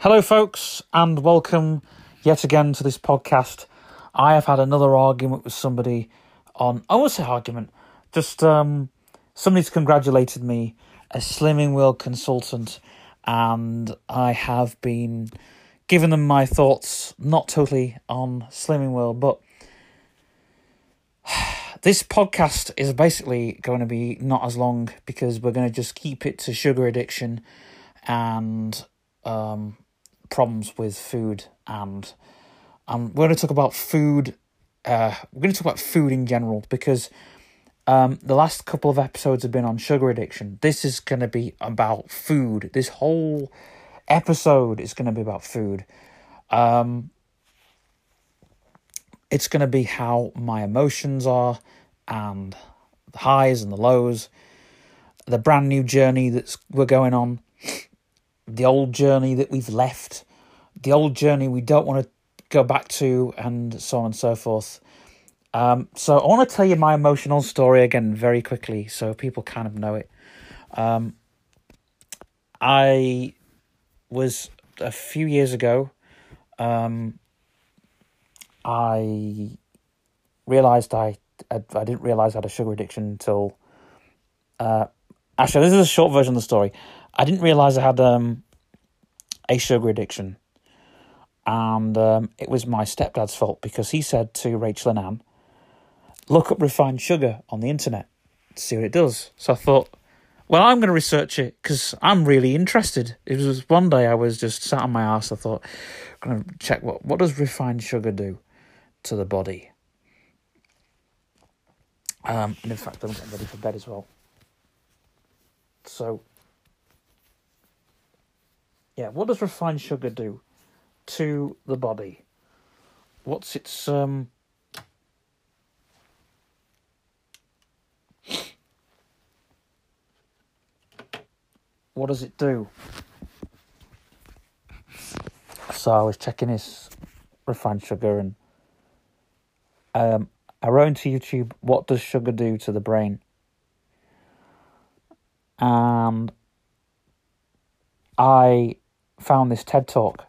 Hello, folks, and welcome yet again to this podcast. I have had another argument with somebody on, I won't say argument, just um, somebody's congratulated me, a Slimming World consultant, and I have been giving them my thoughts, not totally on Slimming World, but this podcast is basically going to be not as long because we're going to just keep it to sugar addiction and um, problems with food and um, we're going to talk about food uh, we're going to talk about food in general because um, the last couple of episodes have been on sugar addiction. This is going to be about food. This whole episode is going to be about food. Um, it's going to be how my emotions are and the highs and the lows the brand new journey that's we're going on the old journey that we've left, the old journey we don't want to go back to, and so on and so forth. Um, so I want to tell you my emotional story again very quickly, so people kind of know it. Um, I was a few years ago. Um, I realized I, I I didn't realize I had a sugar addiction until. Uh, actually, this is a short version of the story. I didn't realize I had um, a sugar addiction, and um, it was my stepdad's fault because he said to Rachel and Anne, "Look up refined sugar on the internet, see what it does." So I thought, well, I'm going to research it because I'm really interested. It was one day I was just sat on my ass. I thought, I'm going to check what what does refined sugar do to the body. Um, and in fact, I'm getting ready for bed as well. So yeah, what does refined sugar do to the body? What's its um what does it do? So I was checking this refined sugar and um I wrote into YouTube what does sugar do to the brain? And I found this TED talk.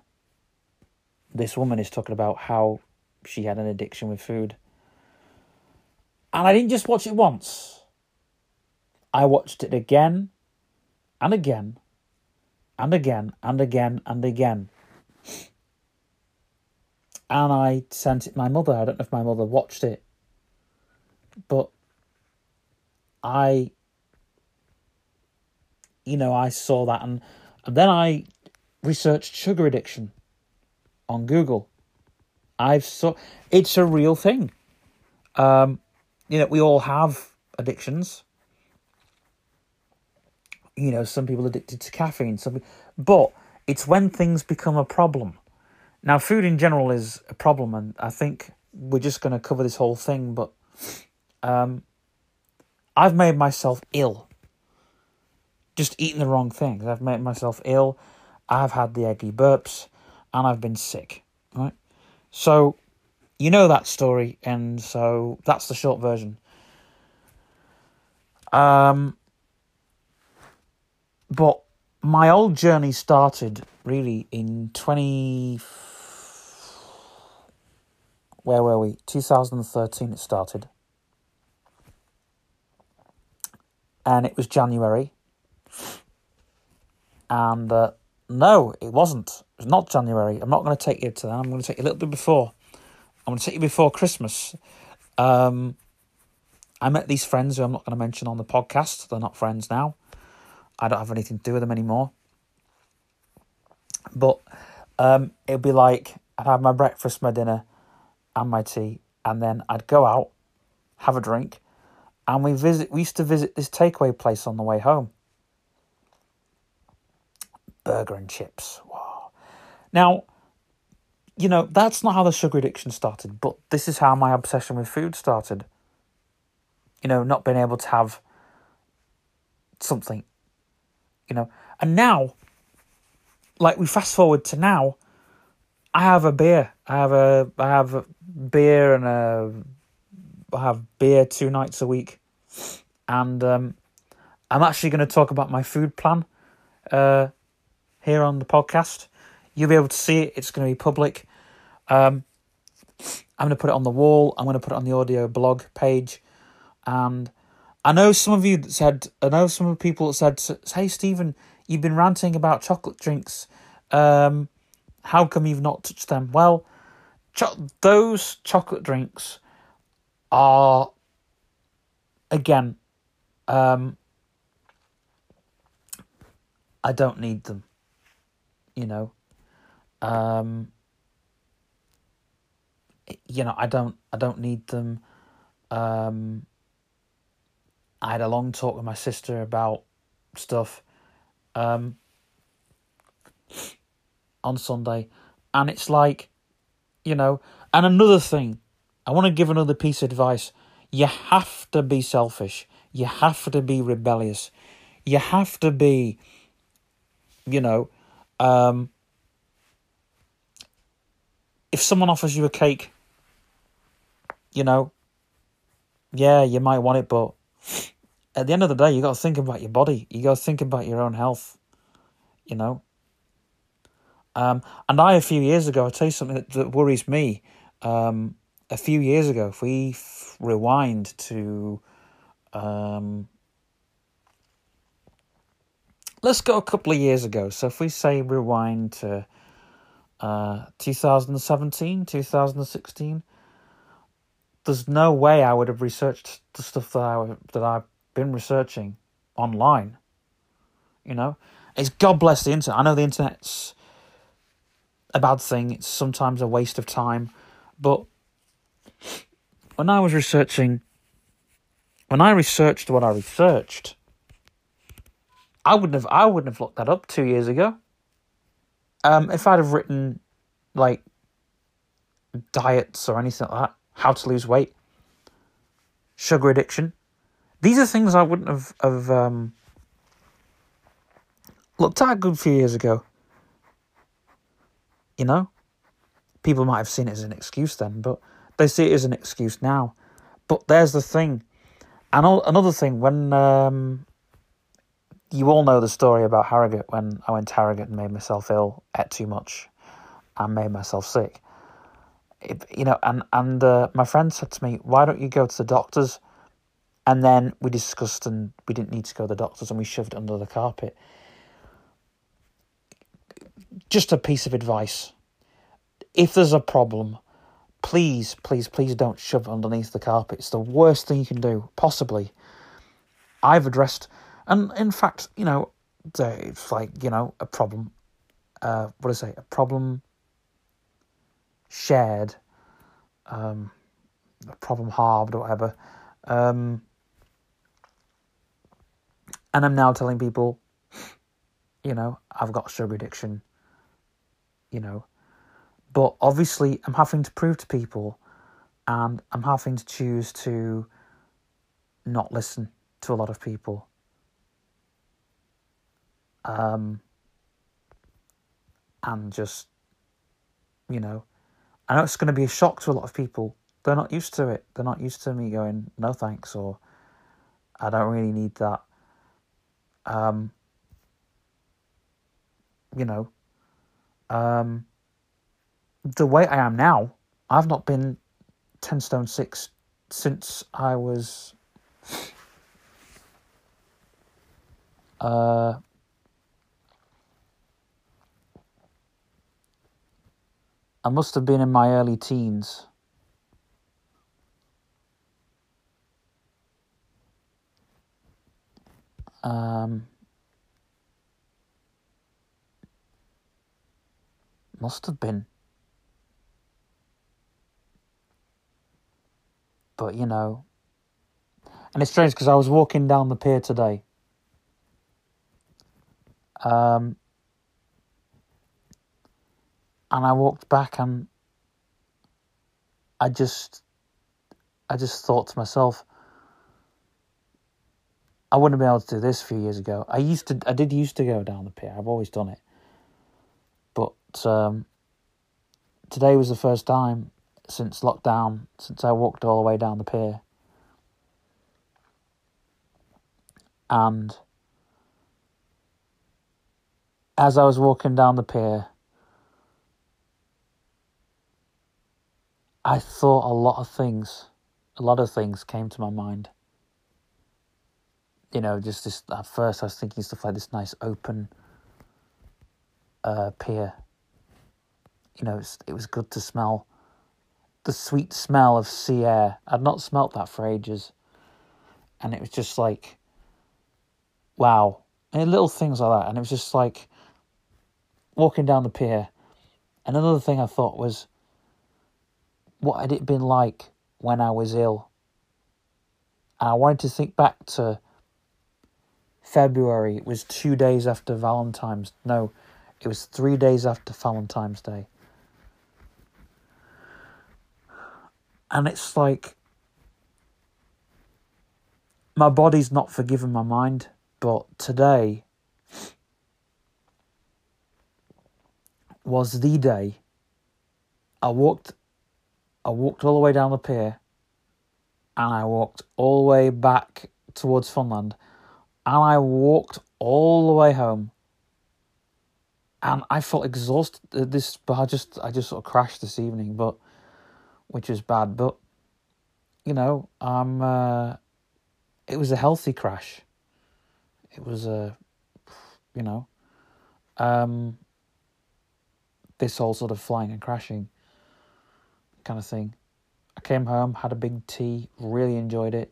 This woman is talking about how she had an addiction with food. And I didn't just watch it once, I watched it again and again and again and again and again. And I sent it my mother. I don't know if my mother watched it, but I, you know, I saw that and, and then I researched sugar addiction on Google. I've saw it's a real thing. Um, you know, we all have addictions. You know, some people addicted to caffeine, some, but it's when things become a problem. Now, food in general is a problem, and I think we're just going to cover this whole thing. But um, I've made myself ill just eating the wrong things. I've made myself ill I've had the eggy burps, and I've been sick. Right, so you know that story, and so that's the short version. Um, but my old journey started really in twenty. Where were we? Two thousand and thirteen. It started, and it was January, and. Uh, no, it wasn't. It was not January. I'm not going to take you to that. I'm going to take you a little bit before. I'm going to take you before Christmas. Um, I met these friends who I'm not going to mention on the podcast. They're not friends now. I don't have anything to do with them anymore. But um, it'd be like I'd have my breakfast, my dinner, and my tea, and then I'd go out, have a drink, and we visit. We used to visit this takeaway place on the way home burger and chips. Wow. Now, you know, that's not how the sugar addiction started, but this is how my obsession with food started. You know, not being able to have something, you know. And now, like we fast forward to now, I have a beer. I have a I have a beer and a I have beer two nights a week, and um, I'm actually going to talk about my food plan uh, here on the podcast. You'll be able to see it. It's going to be public. Um, I'm going to put it on the wall. I'm going to put it on the audio blog page. And I know some of you said, I know some of people said, hey, Stephen, you've been ranting about chocolate drinks. Um, how come you've not touched them? Well, cho- those chocolate drinks are, again, um, I don't need them. You know, um, you know, I don't, I don't need them. Um, I had a long talk with my sister about stuff um, on Sunday, and it's like, you know, and another thing, I want to give another piece of advice. You have to be selfish. You have to be rebellious. You have to be, you know, um, if someone offers you a cake, you know, yeah, you might want it, but at the end of the day, you got to think about your body. You got to think about your own health. You know. Um, and I, a few years ago, I'll tell you something that, that worries me. Um, a few years ago, if we f- rewind to, um, let's go a couple of years ago. So if we say rewind to uh, 2017, 2016, there's no way I would have researched the stuff that I that I've been researching online. You know, it's God bless the internet. I know the internet's a bad thing. It's sometimes a waste of time, but when I was researching, when I researched what I researched, I wouldn't have I wouldn't have looked that up two years ago. Um, if I'd have written like diets or anything like that, how to lose weight, sugar addiction. These are things I wouldn't have, have um, looked at a good few years ago. You know? People might have seen it as an excuse then, but they see it as an excuse now. But there's the thing. And another thing, when um, you all know the story about Harrogate, when I went to Harrogate and made myself ill, ate too much, and made myself sick it, you know, and and uh, my friend said to me, "Why don't you go to the doctors?" And then we discussed, and we didn't need to go to the doctors, and we shoved it under the carpet. Just a piece of advice: if there's a problem, please, please, please don't shove it underneath the carpet. It's the worst thing you can do, possibly. I've addressed, and in fact, you know, it's like you know a problem. Uh, what do I say? A problem shared, um, a problem halved or whatever. Um, and I'm now telling people, you know, I've got sugar addiction, you know. But obviously, I'm having to prove to people, and I'm having to choose to not listen to a lot of people. Um, and just, you know, I know it's going to be a shock to a lot of people. They're not used to it. They're not used to me going, no thanks, or I don't really need that. Um, you know, um, the way I am now, I've not been 10 stone 6 since I was uh, I must have been in my early teens. Um, must have been. But, you know, and it's strange because I was walking down the pier today. Um, and I walked back and I just I just thought to myself I wouldn't have been able to do this a few years ago. I used to I did used to go down the pier. I've always done it. But um, today was the first time since lockdown since I walked all the way down the pier. And as I was walking down the pier, I thought a lot of things, a lot of things came to my mind. You know, just this. At first, I was thinking stuff like this nice open uh, pier. You know, it was good to smell the sweet smell of sea air. I'd not smelt that for ages, and it was just like, wow, and little things like that. And it was just like walking down the pier. And another thing I thought was, what had it been like when I was ill? And I wanted to think back to February. It was two days after Valentine's. No, it was three days after Valentine's Day. And it's like, my body's not forgiven my mind, but today was the day I walked I walked all the way down the pier and I walked all the way back towards Funland and I walked all the way home. And I felt exhausted this but I just I just sort of crashed this evening but which is bad but you know I'm uh, it was a healthy crash. It was a you know um this whole sort of flying and crashing kind of thing. I came home, had a big tea, really enjoyed it.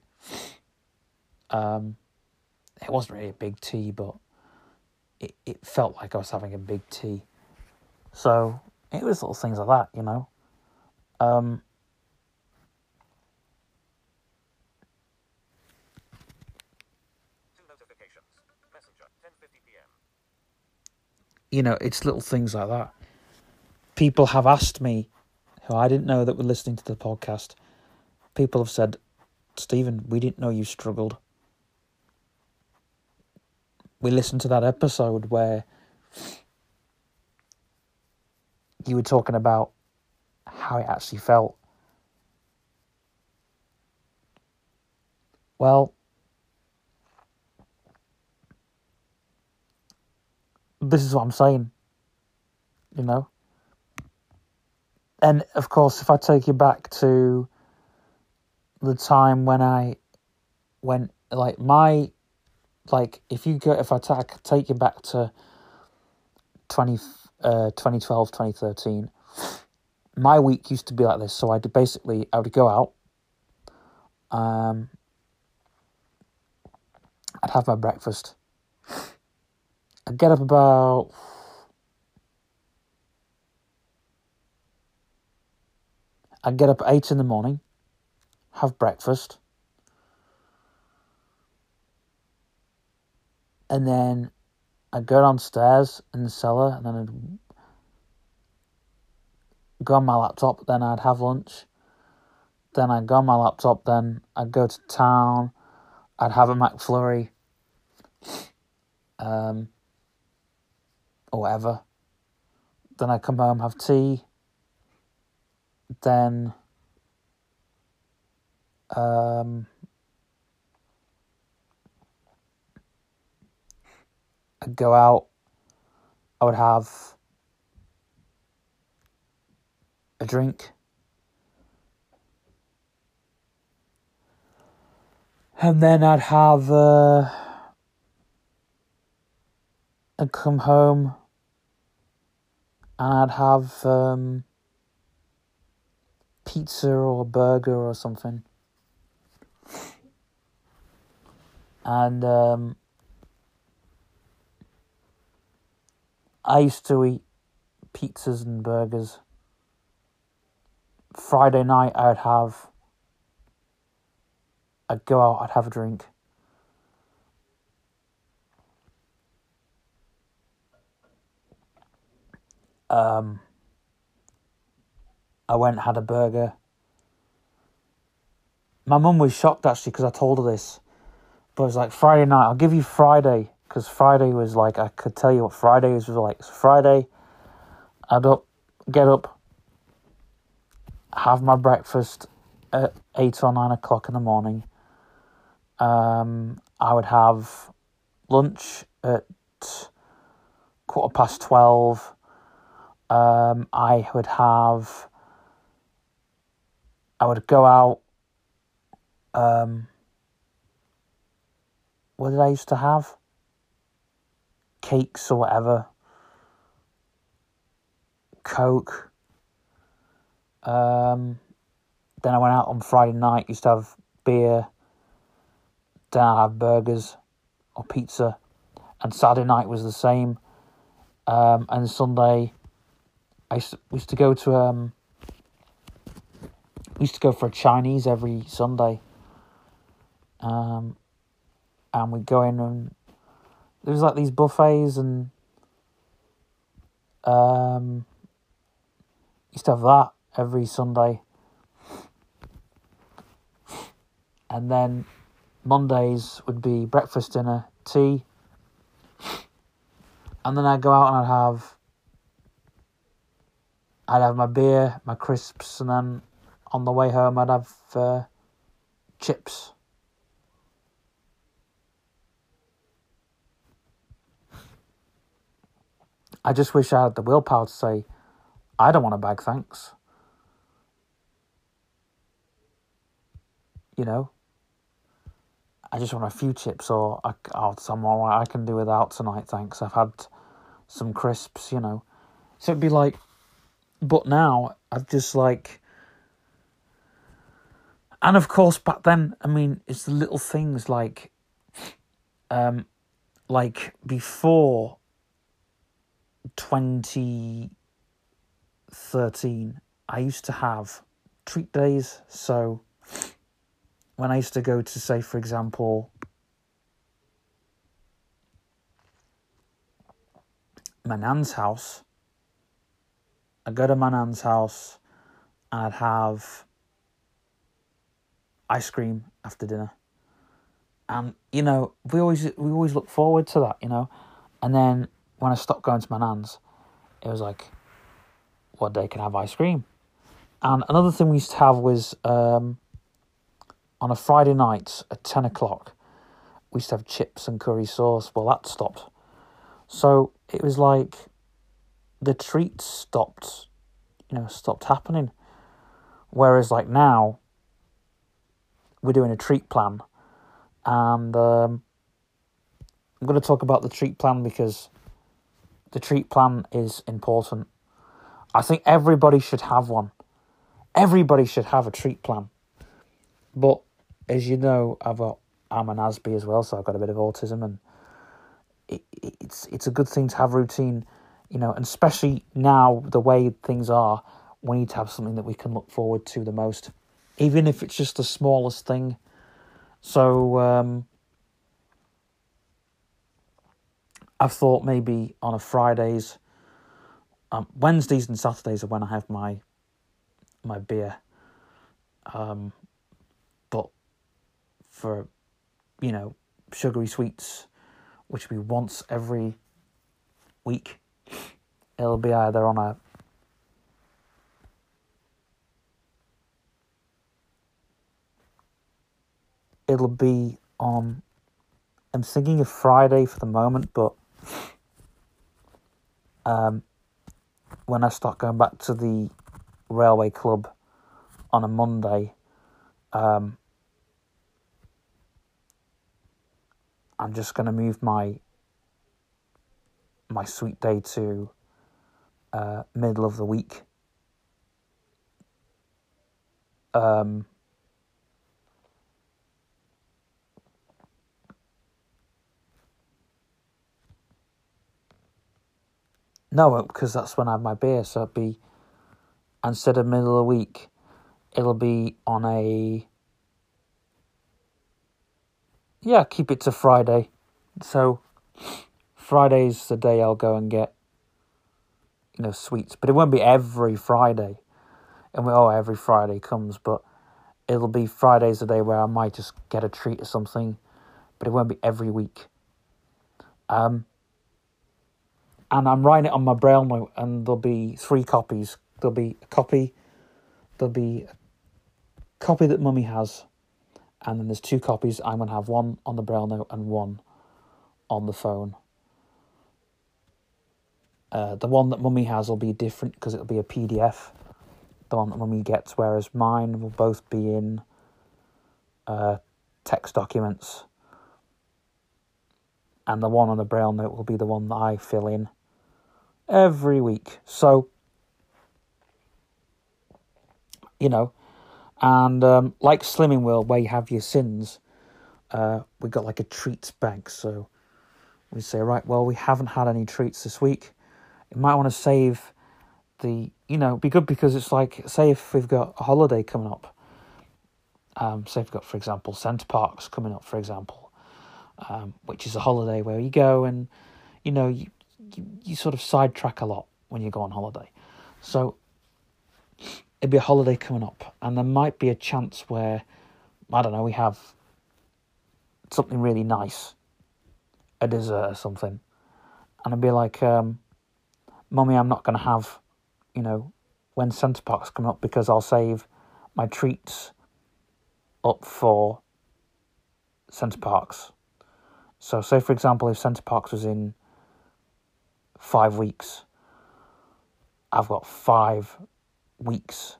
Um, it wasn't really a big tea, but it, it felt like I was having a big tea. So it was little things like that, you know. Um, you know, it's little things like that people have asked me, who I didn't know that were listening to the podcast, people have said, Stephen, we didn't know you struggled. We listened to that episode where you were talking about how it actually felt. Well, this is what I'm saying. You know? And of course, if I take you back to the time when I went, like my, like if you go, if I ta- take you back to 20, uh, 2012, 2013, my week used to be like this. So I basically, I would go out, um, I'd have my breakfast. I'd get up about I'd get up at 8 in the morning, have breakfast, and then I'd go downstairs in the cellar, and then I'd go on my laptop, then I'd have lunch, then I'd go on my laptop, then I'd go to town, I'd have a McFlurry, um, or whatever. Then I'd come home, have tea, then um, I'd go out, I would have a drink. And then I'd have, uh, I'd come home and I'd have, um, pizza or a burger or something. And um, I used to eat pizzas and burgers. Friday night, I'd have, I'd go out, I'd have a drink. Um, I went had a burger. My mum was shocked actually because I told her this. But it was like Friday night, I'll give you Friday because Friday was like, I could tell you what Friday was like. So Friday, I'd up, get up, have my breakfast at 8 or 9 o'clock in the morning. Um, I would have lunch at quarter past 12. Um, I would have I would go out. Um, what did I used to have? Cakes or whatever. Coke. Um, then I went out on Friday night. Used to have beer. Then I have burgers or pizza, and Saturday night was the same. Um, and Sunday, I used to, used to go to um, we used to go for a Chinese every Sunday. Um, and we'd go in and there was like these buffets and um, used to have that every Sunday. And then Mondays would be breakfast, dinner, tea. And then I'd go out and I'd have I'd have my beer, my crisps, and then on the way home I'd have uh, chips. I just wish I had the willpower to say, I don't want a bag, thanks. You know, I just want a few chips, or I, oh, I'm all right. I can do without tonight, thanks. I've had some crisps, you know. So it'd be like, but now I've just like, and of course back then, I mean, it's the little things like, um, like before 2013, I used to have treat days. So when I used to go to, say, for example, my nan's house, I'd go to my nan's house I'd have ice cream after dinner. And you know, we always we always look forward to that, you know. And then when I stopped going to my nan's, it was like, what day can I have ice cream? And another thing we used to have was um, on a Friday night at 10 o'clock, we used to have chips and curry sauce. Well, that stopped. So it was like the treats stopped, you know, stopped happening. Whereas, like now, we're doing a treat plan. And um, I'm going to talk about the treat plan because the treat plan is important. I think everybody should have one. Everybody should have a treat plan. But as you know, I've got I'm an Aspie as well, so I've got a bit of autism, and it, it's it's a good thing to have routine, you know, and especially now the way things are, we need to have something that we can look forward to the most, even if it's just the smallest thing. So um, I've thought maybe on a Fridays, um, Wednesdays and Saturdays are when I have my my beer. Um, but for you know sugary sweets, which be once every week, it'll be either on a it'll be on I'm thinking of Friday for the moment, but um, when I start going back to the railway club on a Monday, um, I'm just going to move my my sweet day to uh, middle of the week. Um, No, because that's when I have my beer. So it'd be instead of middle of the week, it'll be on a yeah. Keep it to Friday. So Friday's the day I'll go and get you know sweets, but it won't be every Friday. And we, oh, every Friday comes, but it'll be Fridays the day where I might just get a treat or something, but it won't be every week. Um, and I'm writing it on my braille note, and there'll be three copies. There'll be a copy, there'll be a copy that Mummy has, and then there's two copies. I'm gonna have one on the braille note and one on the phone. Uh, the one that Mummy has will be different because it'll be a PDF, the one that mummy gets, whereas mine will both be in uh, text documents. And the one on the braille note will be the one that I fill in every week. So, you know, and um, like Slimming World, where you have your Syns, uh, we got like a treats bank. So we say, right, well, we haven't had any treats this week. You might want to save the, you know, be good because it's like, say if we've got a holiday coming up, um, say we've got, for example, Center Parcs coming up, for example, um, which is a holiday where you go and, you know, you, you, you sort of sidetrack a lot when you go on holiday. So it'd be a holiday coming up, and there might be a chance where, I don't know, we have something really nice, a dessert or something, and I'd be like, um, Mummy, I'm not going to have, you know, when Center Parcs coming up because I'll save my treats up for Center Parcs." So, say for example, if Center Parks was in five weeks, I've got five weeks.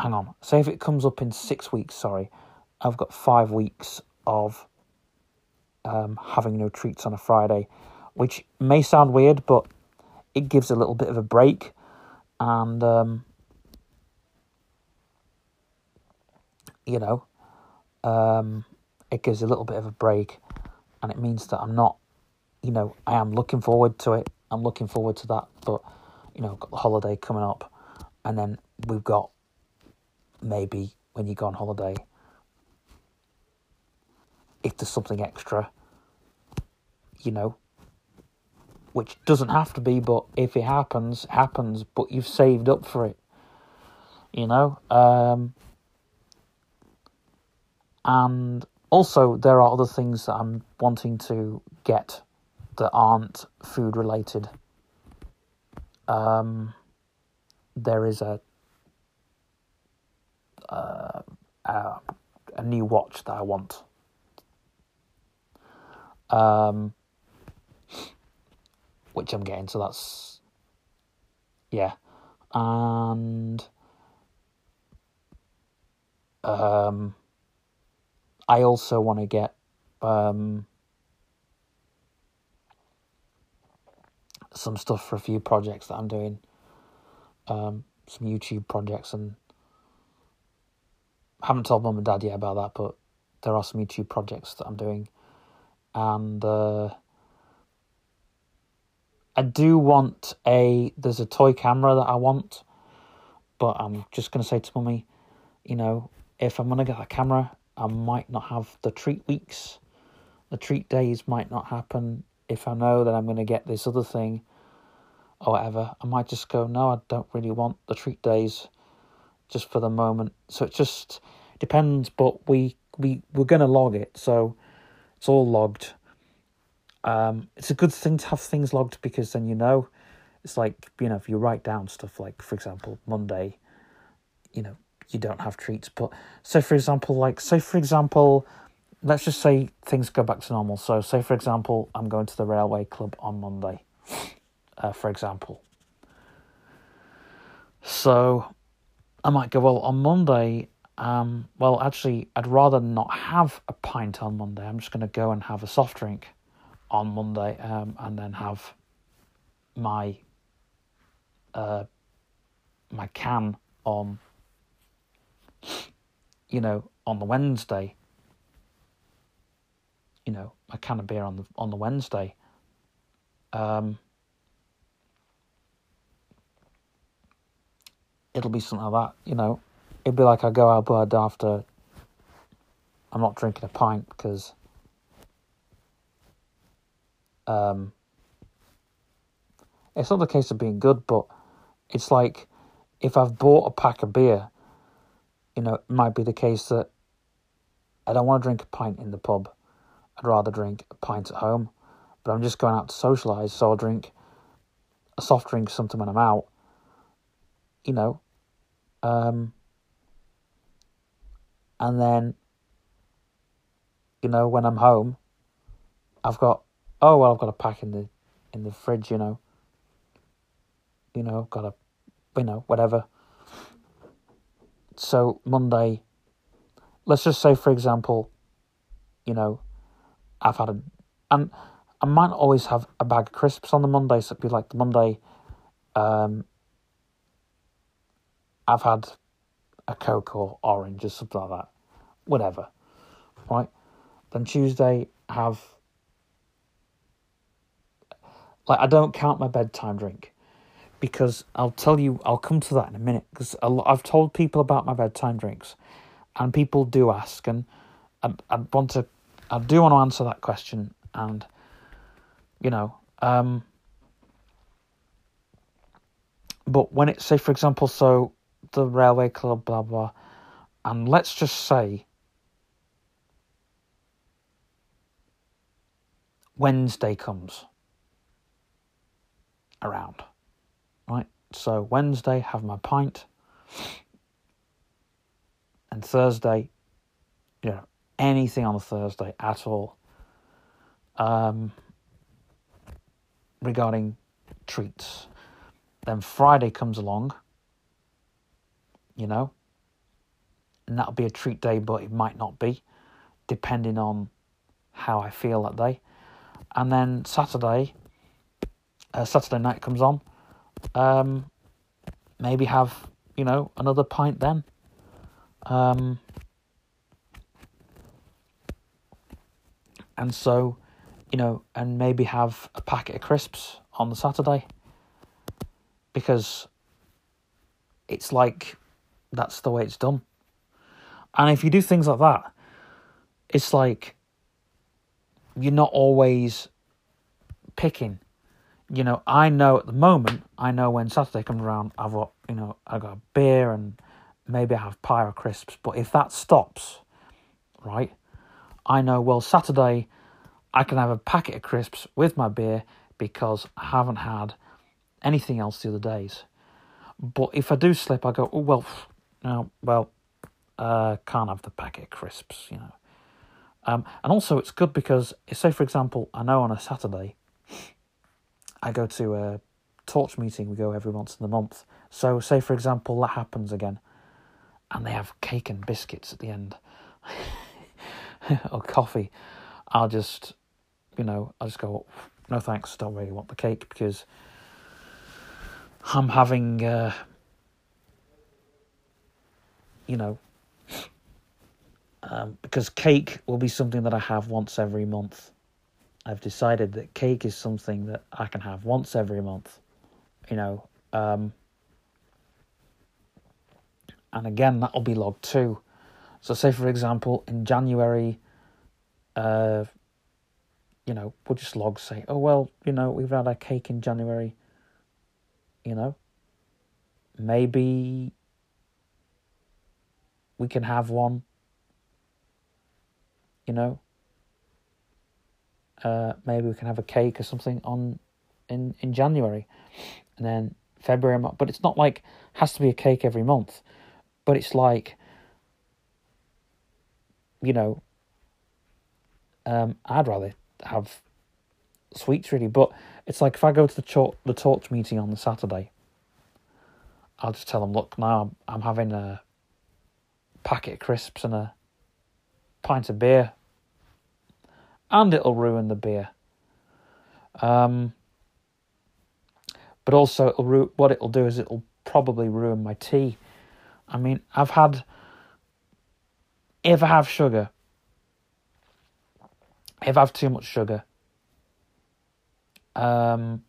Hang on, say if it comes up in six weeks, sorry, I've got five weeks of um, having no treats on a Friday, which may sound weird, but it gives a little bit of a break. And, um, you know, um, it gives a little bit of a break. And it means that I'm not, you know, I am looking forward to it. I'm looking forward to that. But, you know, holiday coming up. And then we've got maybe when you go on holiday, if there's something extra, you know, which doesn't have to be, but if it happens, it happens, but you've saved up for it, you know. Um, and also, there are other things that I'm wanting to get that aren't food related. Um, there is a uh, a, a new watch that I want. Um, which I'm getting, so that's yeah, and um, I also want to get um some stuff for a few projects that I'm doing, um, some YouTube projects, and I haven't told mum and dad yet about that, but there are some YouTube projects that I'm doing, and uh, I do want a. There's a toy camera that I want, but I'm just gonna say to mummy, you know, if I'm gonna get a camera, I might not have the treat weeks. The treat days might not happen if I know that I'm going to get this other thing or whatever. I might just go, no, I don't really want the treat days just for the moment. So it just depends, but we, we, we're going to log it. So it's all logged. Um, it's a good thing to have things logged because then you know. It's like, you know, if you write down stuff like, for example, Monday, you know, you don't have treats. But so, for example, like, say, for example, let's just say things go back to normal. So, say, for example, I'm going to the railway club on Monday, uh, for example. So, I might go, well, on Monday, um, well, actually, I'd rather not have a pint on Monday. I'm just going to go and have a soft drink on Monday um, and then have my uh, my can on you know, on the Wednesday, you know, a can of beer on the on the Wednesday. Um, it'll be something like that, you know. It'd be like I go out, but after I'm not drinking a pint because um, it's not the case of being good, but it's like if I've bought a pack of beer you know, it might be the case that I don't want to drink a pint in the pub. I'd rather drink a pint at home. But I'm just going out to socialise, so I'll drink a soft drink, something when I'm out. You know, um, and then, you know, when I'm home, I've got oh well, I've got a pack in the in the fridge. You know, you know, got a, you know, whatever. so Monday, let's just say, for example, you know, I've had a, and I might always have a bag of crisps on the Monday, so it'd be like the Monday, um, I've had a Coke or orange or something like that, whatever, right? Then Tuesday, have like I don't count my bedtime drink because I'll tell you, I'll come to that in a minute because I've told people about my bedtime drinks, and people do ask, and I I want to, I do want to answer that question, and you know, um, but when it say for example, so the railway club, blah blah, and let's just say Wednesday comes around, right? So Wednesday, have my pint, and Thursday, you know, anything on a Thursday at all. Um, regarding treats. Then Friday comes along, you know, and that'll be a treat day, but it might not be, depending on how I feel that day. And then Saturday, uh, Saturday night comes on, um, maybe have you know another pint then. Um, and so, you know, and maybe have a packet of crisps on the Saturday because it's like that's the way it's done. And if you do things like that, it's like you're not always picking you know, I know at the moment, I know when Saturday comes around, I've got, you know, I've got a beer and maybe I have pyro crisps. But if that stops, right, I know, well, Saturday, I can have a packet of crisps with my beer because I haven't had anything else the other days. But if I do slip, I go, oh, well, no, well, uh, can't have the packet of crisps, you know. Um, and also, it's good because, say, for example, I know on a Saturday, I go to a torch meeting. We go every once in the month. So, say for example, that happens again, and they have cake and biscuits at the end, or coffee. I'll just, you know, I'll just go. No thanks. Don't really want the cake because I'm having, uh, you know, um, because cake will be something that I have once every month. I've decided that cake is something that I can have once every month, you know. Um, and again, that'll be log two. So, say for example, in January, uh, you know, we'll just log say, oh well, you know, we've had our cake in January. You know, maybe we can have one. You know, uh, maybe we can have a cake or something on in in January, and then February. But it's not like has to be a cake every month, but it's like you know. Um, I'd rather have sweets really, but it's like if I go to the torch, the torch meeting on the Saturday, I'll just tell them, look, now I'm having a packet of crisps and a pint of beer and it'll ruin the beer. Um, but also, it'll ru- what it'll do is it'll probably ruin my tea. I mean, I've had, if I have sugar, if I have too much sugar, um,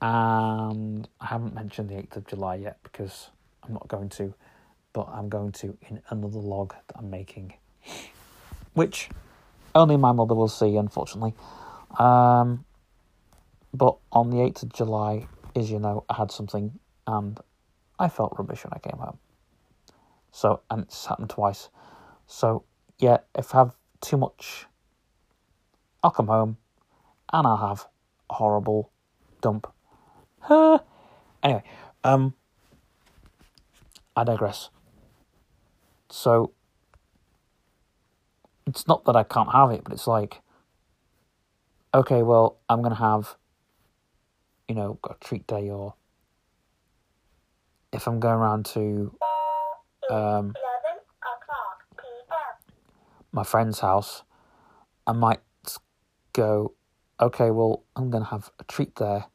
and I haven't mentioned the 8th of July yet because I'm not going to, but I'm going to in another log that I'm making which only my mother will see, unfortunately. Um, but on the 8th of July, as you know, I had something and I felt rubbish when I came home. So, and it's happened twice. So, yeah, if I have too much, I'll come home and I'll have a horrible dump. anyway, um, I digress. So, it's not that I can't have it, but it's like, okay, well, I'm going to have, you know, a treat day or if I'm going around to um, my friend's house, I might go, okay, well, I'm going to have a treat there.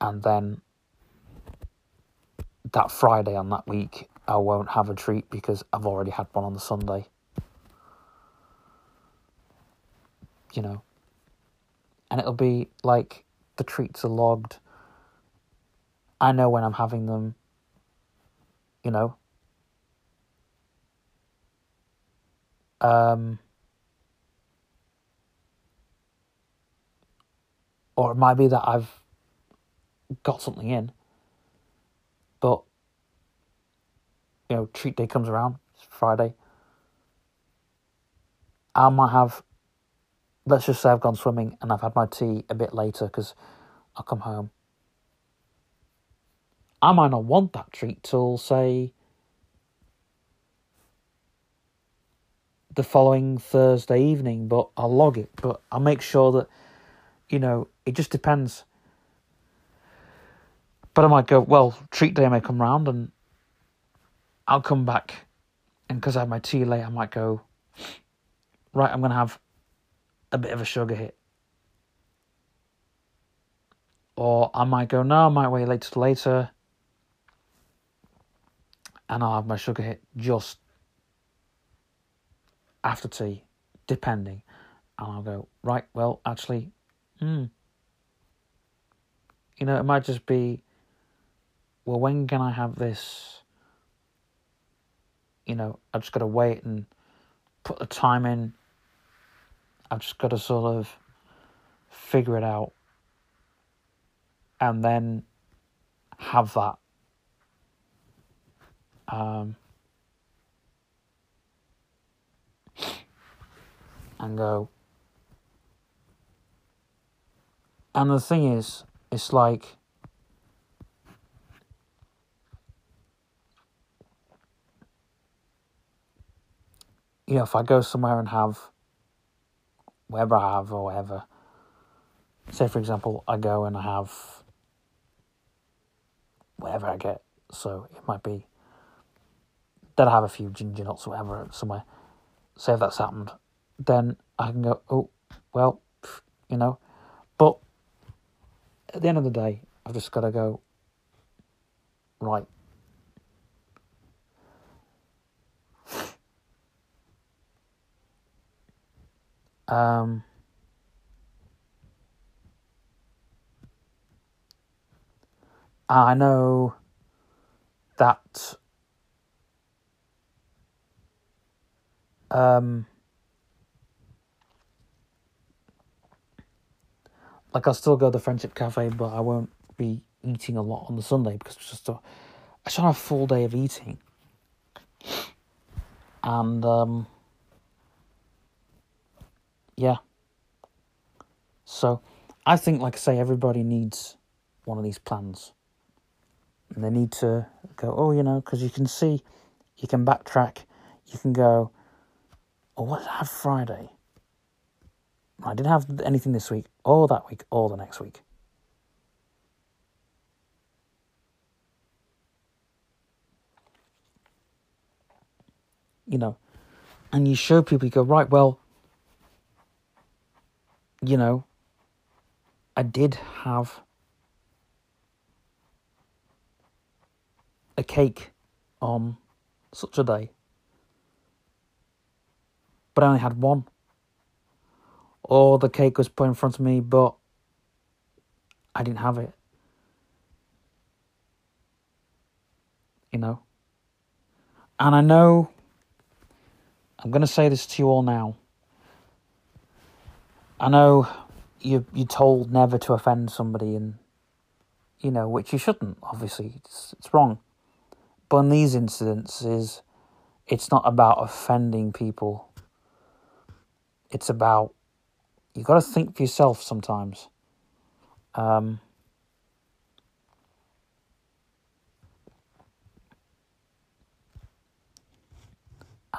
And then that Friday on that week, I won't have a treat because I've already had one on the Sunday. You know. And it'll be like the treats are logged. I know when I'm having them. You know. Um, or it might be that I've got something in, but you know, treat day comes around, it's Friday. I might have, let's just say I've gone swimming and I've had my tea a bit later because I'll come home. I might not want that treat till, say, the following Thursday evening, but I'll log it. But I'll make sure that, you know, it just depends. But I might go, well, treat day may come round and I'll come back. And because I have my tea late, I might go, right, I'm going to have a bit of a sugar hit. Or I might go, no, I might wait later later. And I'll have my sugar hit just after tea, depending. And I'll go, right, well, actually, hmm. You know, it might just be, well, when can I have this? You know, I've just got to wait and put the time in. I've just got to sort of figure it out and then have that. Um, and go. And the thing is, it's like. You know, if I go somewhere and have whatever I have or whatever, say for example, I go and I have whatever I get, so it might be that I have a few ginger nuts or whatever somewhere. Say if that's happened, then I can go, oh, well, you know. But at the end of the day, I've just got to go, right. Um, I know that um, like I'll still go to the Friendship Cafe, but I won't be eating a lot on the Sunday because it's just a, I should have a full day of eating. And um, yeah. So I think, like I say, everybody needs one of these plans. And they need to go, oh, you know, because you can see, you can backtrack, you can go, oh, what did I have Friday? I didn't have anything this week, or that week, or the next week. You know, and you show people, you go, right, well, you know, I did have a cake on such a day, but I only had one or the cake was put in front of me, but I didn't have it. You know? And I know, I'm going to say this to you all now. I know you, you're told never to offend somebody, and, you know, which you shouldn't, obviously. It's, it's wrong. But in these incidents, it's not about offending people. It's about you got to think for yourself sometimes. Um,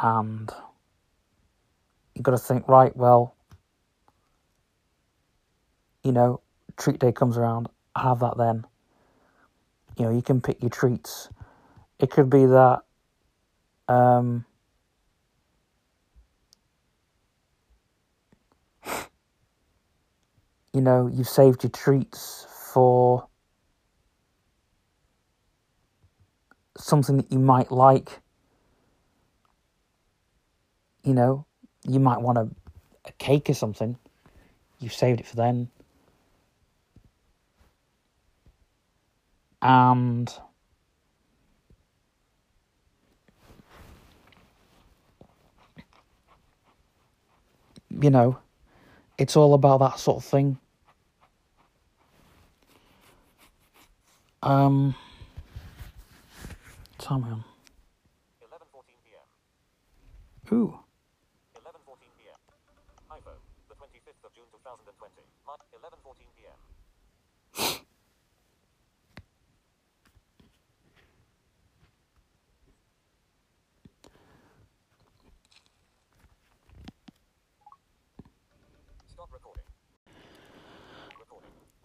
and you've got to think, right, well, you know, treat day comes around, have that then. you know, you can pick your treats. It could be that um, you know, you've saved your treats for something that you might like. You know, you might want a, a cake or something. You've saved it for then. And you know, it's all about that sort of thing. Um, time on. 11:14 p.m. Ooh,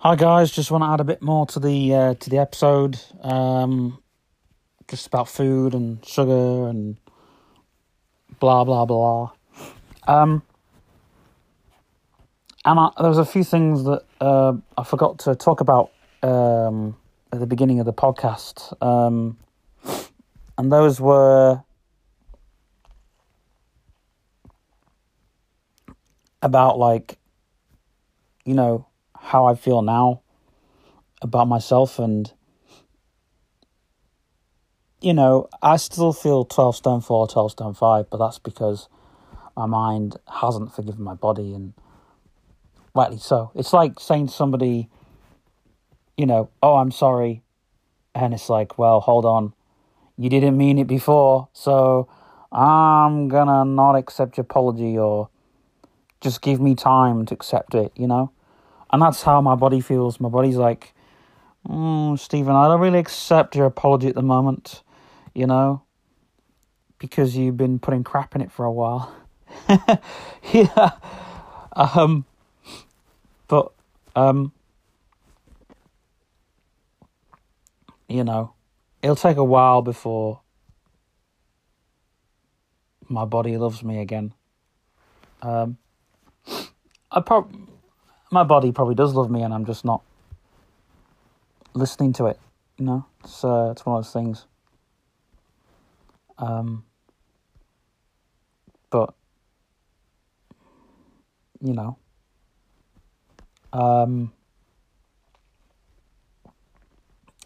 hi guys. Just want to add a bit more to the uh, to the episode. Um, just about food and sugar and blah blah blah. Um, and I, there was a few things that uh, I forgot to talk about um, at the beginning of the podcast, um, and those were about like, you know, how I feel now about myself and. You know, I still feel 12 stone 4, 12 stone 5, but that's because my mind hasn't forgiven my body and rightly so. It's like saying to somebody, you know, oh, I'm sorry. And it's like, well, hold on. You didn't mean it before, so I'm gonna not accept your apology or just give me time to accept it, you know? And that's how my body feels. My body's like, mm, Stephen, I don't really accept your apology at the moment, you know? Because you've been putting crap in it for a while. yeah. Um, but um, you know, it'll take a while before my body loves me again. Um, I prob- my body probably does love me, and I'm just not listening to it. You know, it's uh, it's one of those things. Um, but you know. Um,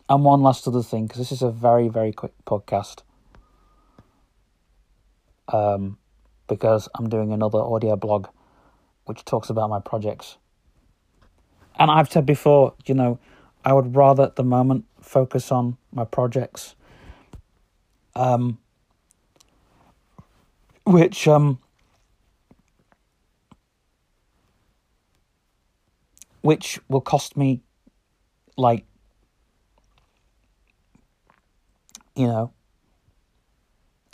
and one last other thing, because this is a very, very quick podcast. Um, because I'm doing another audio blog which talks about my projects. And I've said before, you know, I would rather at the moment focus on my projects. Um, which um, which will cost me like you know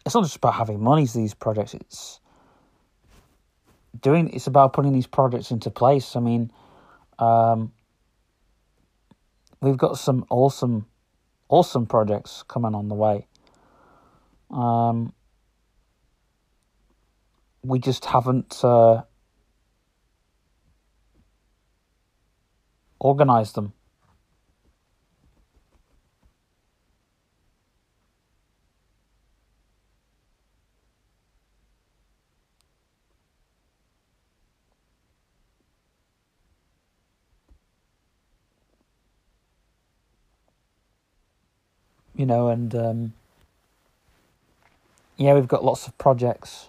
it's not just about having money to these projects it's doing it's about putting these projects into place i mean um we've got some awesome awesome projects coming on the way um we just haven't uh organize them. You know, and um, yeah, we've got lots of projects.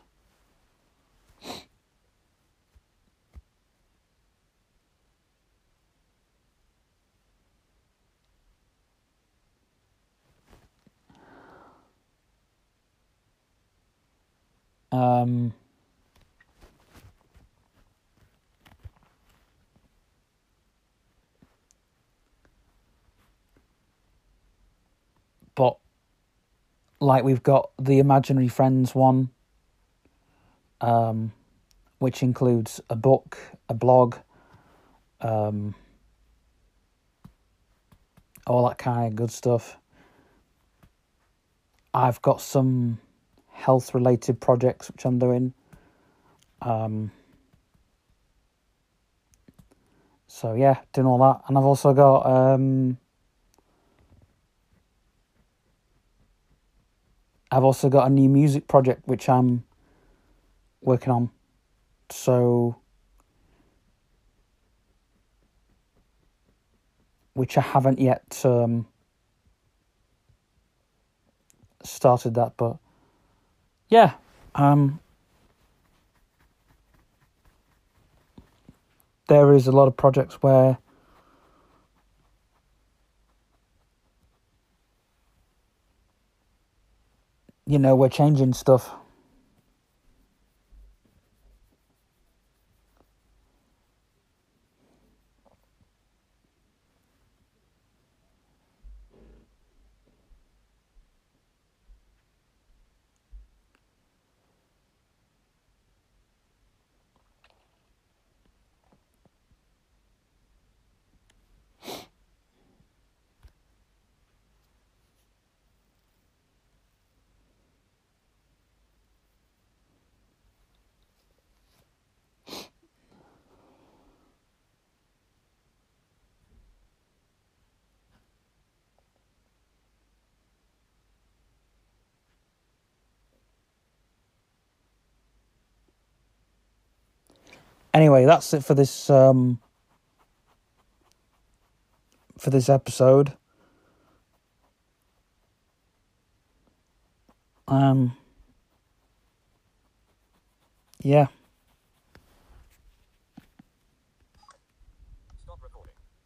Um, but like we've got the imaginary friends one um, which includes a book a blog um, all that kind of good stuff. I've got some health related projects which I'm doing. Um, so yeah, doing all that, and I've also got um, I've also got a new music project which I'm working on. So which I haven't yet um, started that, but yeah, um, there is a lot of projects where you know we're changing stuff. Anyway, that's it for this um, for this episode. Um, yeah.